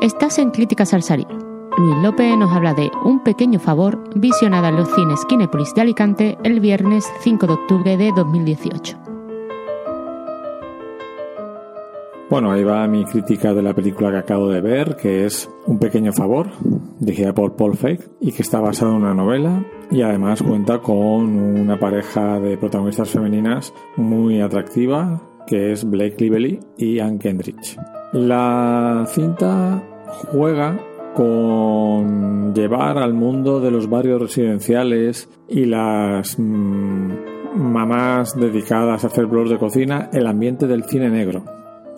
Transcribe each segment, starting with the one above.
Estás en Críticas al Salir. Luis López nos habla de Un pequeño favor, visionada en los cines Kinépolis de Alicante el viernes 5 de octubre de 2018. Bueno, ahí va mi crítica de la película que acabo de ver, que es Un pequeño favor, dirigida por Paul Feig y que está basada en una novela y además cuenta con una pareja de protagonistas femeninas muy atractiva, que es Blake Lively y Anne Kendrick. La cinta juega con llevar al mundo de los barrios residenciales y las mm, mamás dedicadas a hacer blogs de cocina el ambiente del cine negro,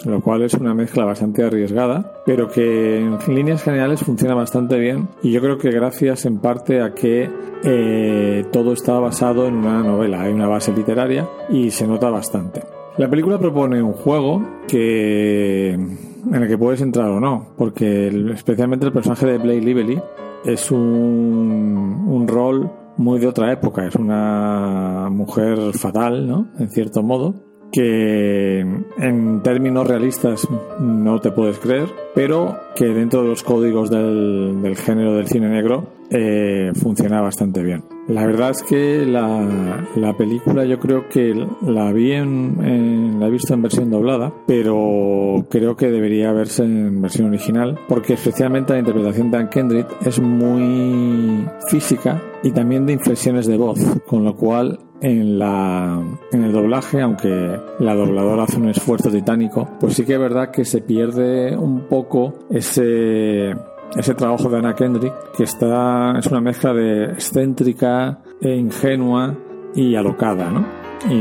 lo cual es una mezcla bastante arriesgada, pero que en líneas generales funciona bastante bien y yo creo que gracias en parte a que eh, todo está basado en una novela, hay una base literaria y se nota bastante. La película propone un juego que en el que puedes entrar o no, porque especialmente el personaje de Blake Lively es un, un rol muy de otra época, es una mujer fatal, ¿no? En cierto modo, que en términos realistas no te puedes creer, pero que dentro de los códigos del, del género del cine negro eh, funciona bastante bien. La verdad es que la, la película yo creo que la vi en, la he visto en versión doblada, pero creo que debería verse en versión original, porque especialmente la interpretación de Anne Kendrick es muy física y también de inflexiones de voz, con lo cual en, la, en el doblaje, aunque la dobladora hace un esfuerzo titánico, pues sí que es verdad que se pierde un poco ese, ese trabajo de Anna Kendrick, que está, es una mezcla de excéntrica e ingenua y alocada, ¿no? Y,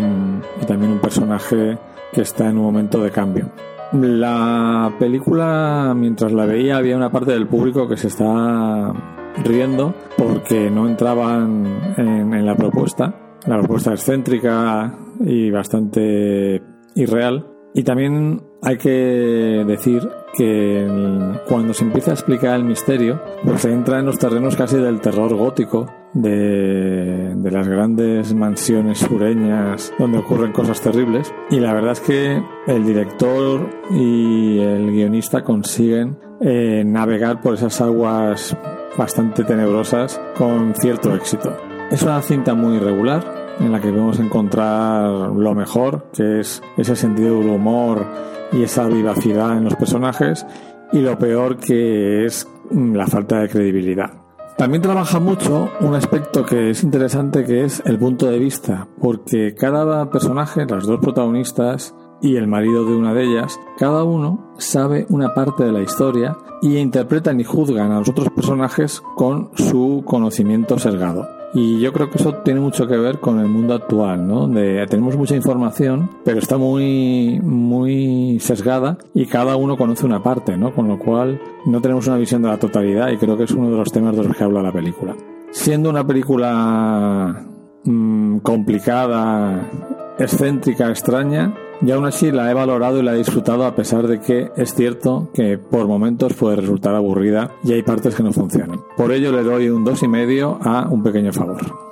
y también un personaje que está en un momento de cambio. La película, mientras la veía, había una parte del público que se está riendo porque no entraban en, en la propuesta la propuesta excéntrica y bastante irreal. Y también hay que decir que cuando se empieza a explicar el misterio, pues se entra en los terrenos casi del terror gótico, de, de las grandes mansiones sureñas donde ocurren cosas terribles. Y la verdad es que el director y el guionista consiguen eh, navegar por esas aguas bastante tenebrosas con cierto éxito. Es una cinta muy regular en la que podemos encontrar lo mejor, que es ese sentido del humor y esa vivacidad en los personajes, y lo peor que es la falta de credibilidad. También trabaja mucho un aspecto que es interesante que es el punto de vista, porque cada personaje, las dos protagonistas y el marido de una de ellas, cada uno sabe una parte de la historia y interpretan y juzgan a los otros personajes con su conocimiento sesgado. Y yo creo que eso tiene mucho que ver con el mundo actual, ¿no? Donde tenemos mucha información, pero está muy, muy sesgada y cada uno conoce una parte, ¿no? Con lo cual no tenemos una visión de la totalidad y creo que es uno de los temas de los que habla la película. Siendo una película mmm, complicada, excéntrica, extraña, y aún así la he valorado y la he disfrutado a pesar de que es cierto que por momentos puede resultar aburrida y hay partes que no funcionan. Por ello le doy un dos y medio a un pequeño favor.